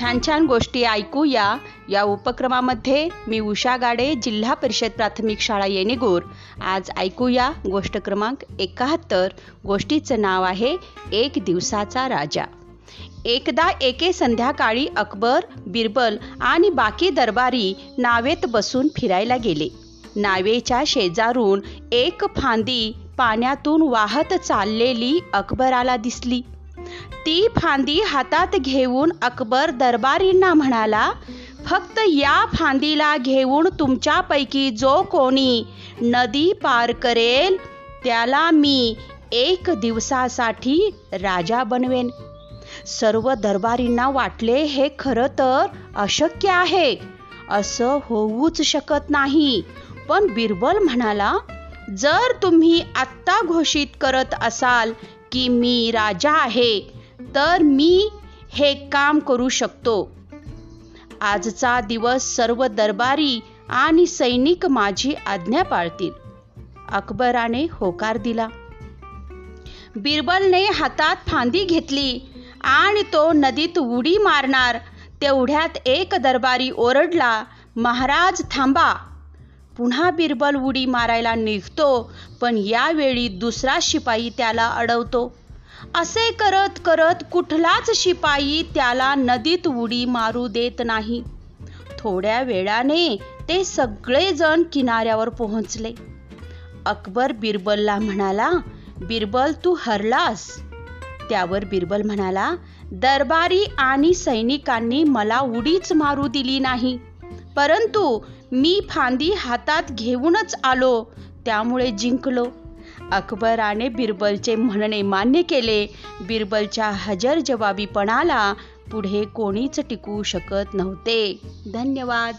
छान छान गोष्टी ऐकूया या. उपक्रमामध्ये मी उषा गाडे जिल्हा परिषद प्राथमिक शाळा येणेगूर. आज ऐकूया गोष्ट क्रमांक एकाहत्तर. गोष्टीचं नाव आहे एक दिवसाचा राजा. एकदा एके संध्याकाळी अकबर बिरबल आणि बाकी दरबारी नावेत बसून फिरायला गेले. नावेच्या शेजारून एक फांदी पाण्यातून वाहत चाललेली अकबराला दिसली. ती फांदी हातात घेऊन अकबर दरबारींना म्हणाला फक्त या फांदीला घेऊन तुमच्यापैकी जो कोणी नदी पार करेल त्याला मी एक दिवसासाठी राजा बनवेन. सर्व दरबारींना वाटले हे खरं तर अशक्य आहे. असं होऊच शकत नाही. पण बिरबल म्हणाला जर तुम्ही आत्ता घोषित करत असाल की मी राजा आहे तर मी हे काम करू शकतो. आजचा दिवस सर्व दरबारी आणि सैनिक माझी आज्ञा पाळतील. अकबराने होकार दिला. बिरबलने हातात फांदी घेतली आणि तो नदीत उडी मारणार तेवढ्यात एक दरबारी ओरडला महाराज थांबा. पुन्हा बिरबल उडी मारायला निघतो पण यावेळी दुसरा शिपाई त्याला अडवतो. असे करत करत कुठलाच शिपाई त्याला नदीत उडी मारू देत नाही. थोड्या वेळाने ते सगळेजण किनाऱ्यावर पोहोचले. अकबर बिरबलला म्हणाला बिरबल तू हरलास. त्यावर बिरबल म्हणाला दरबारी आणि सैनिकांनी मला उडीच मारू दिली नाही. परंतु मी फांदी हातात घेऊनच आलो. त्यामुळे जिंकलो. अकबराने बिरबलचे म्हणणे मान्य केले. बिरबलच्या हजर जवाबीपणाला पुढे कोणीच टिकू शकत नव्हते. धन्यवाद.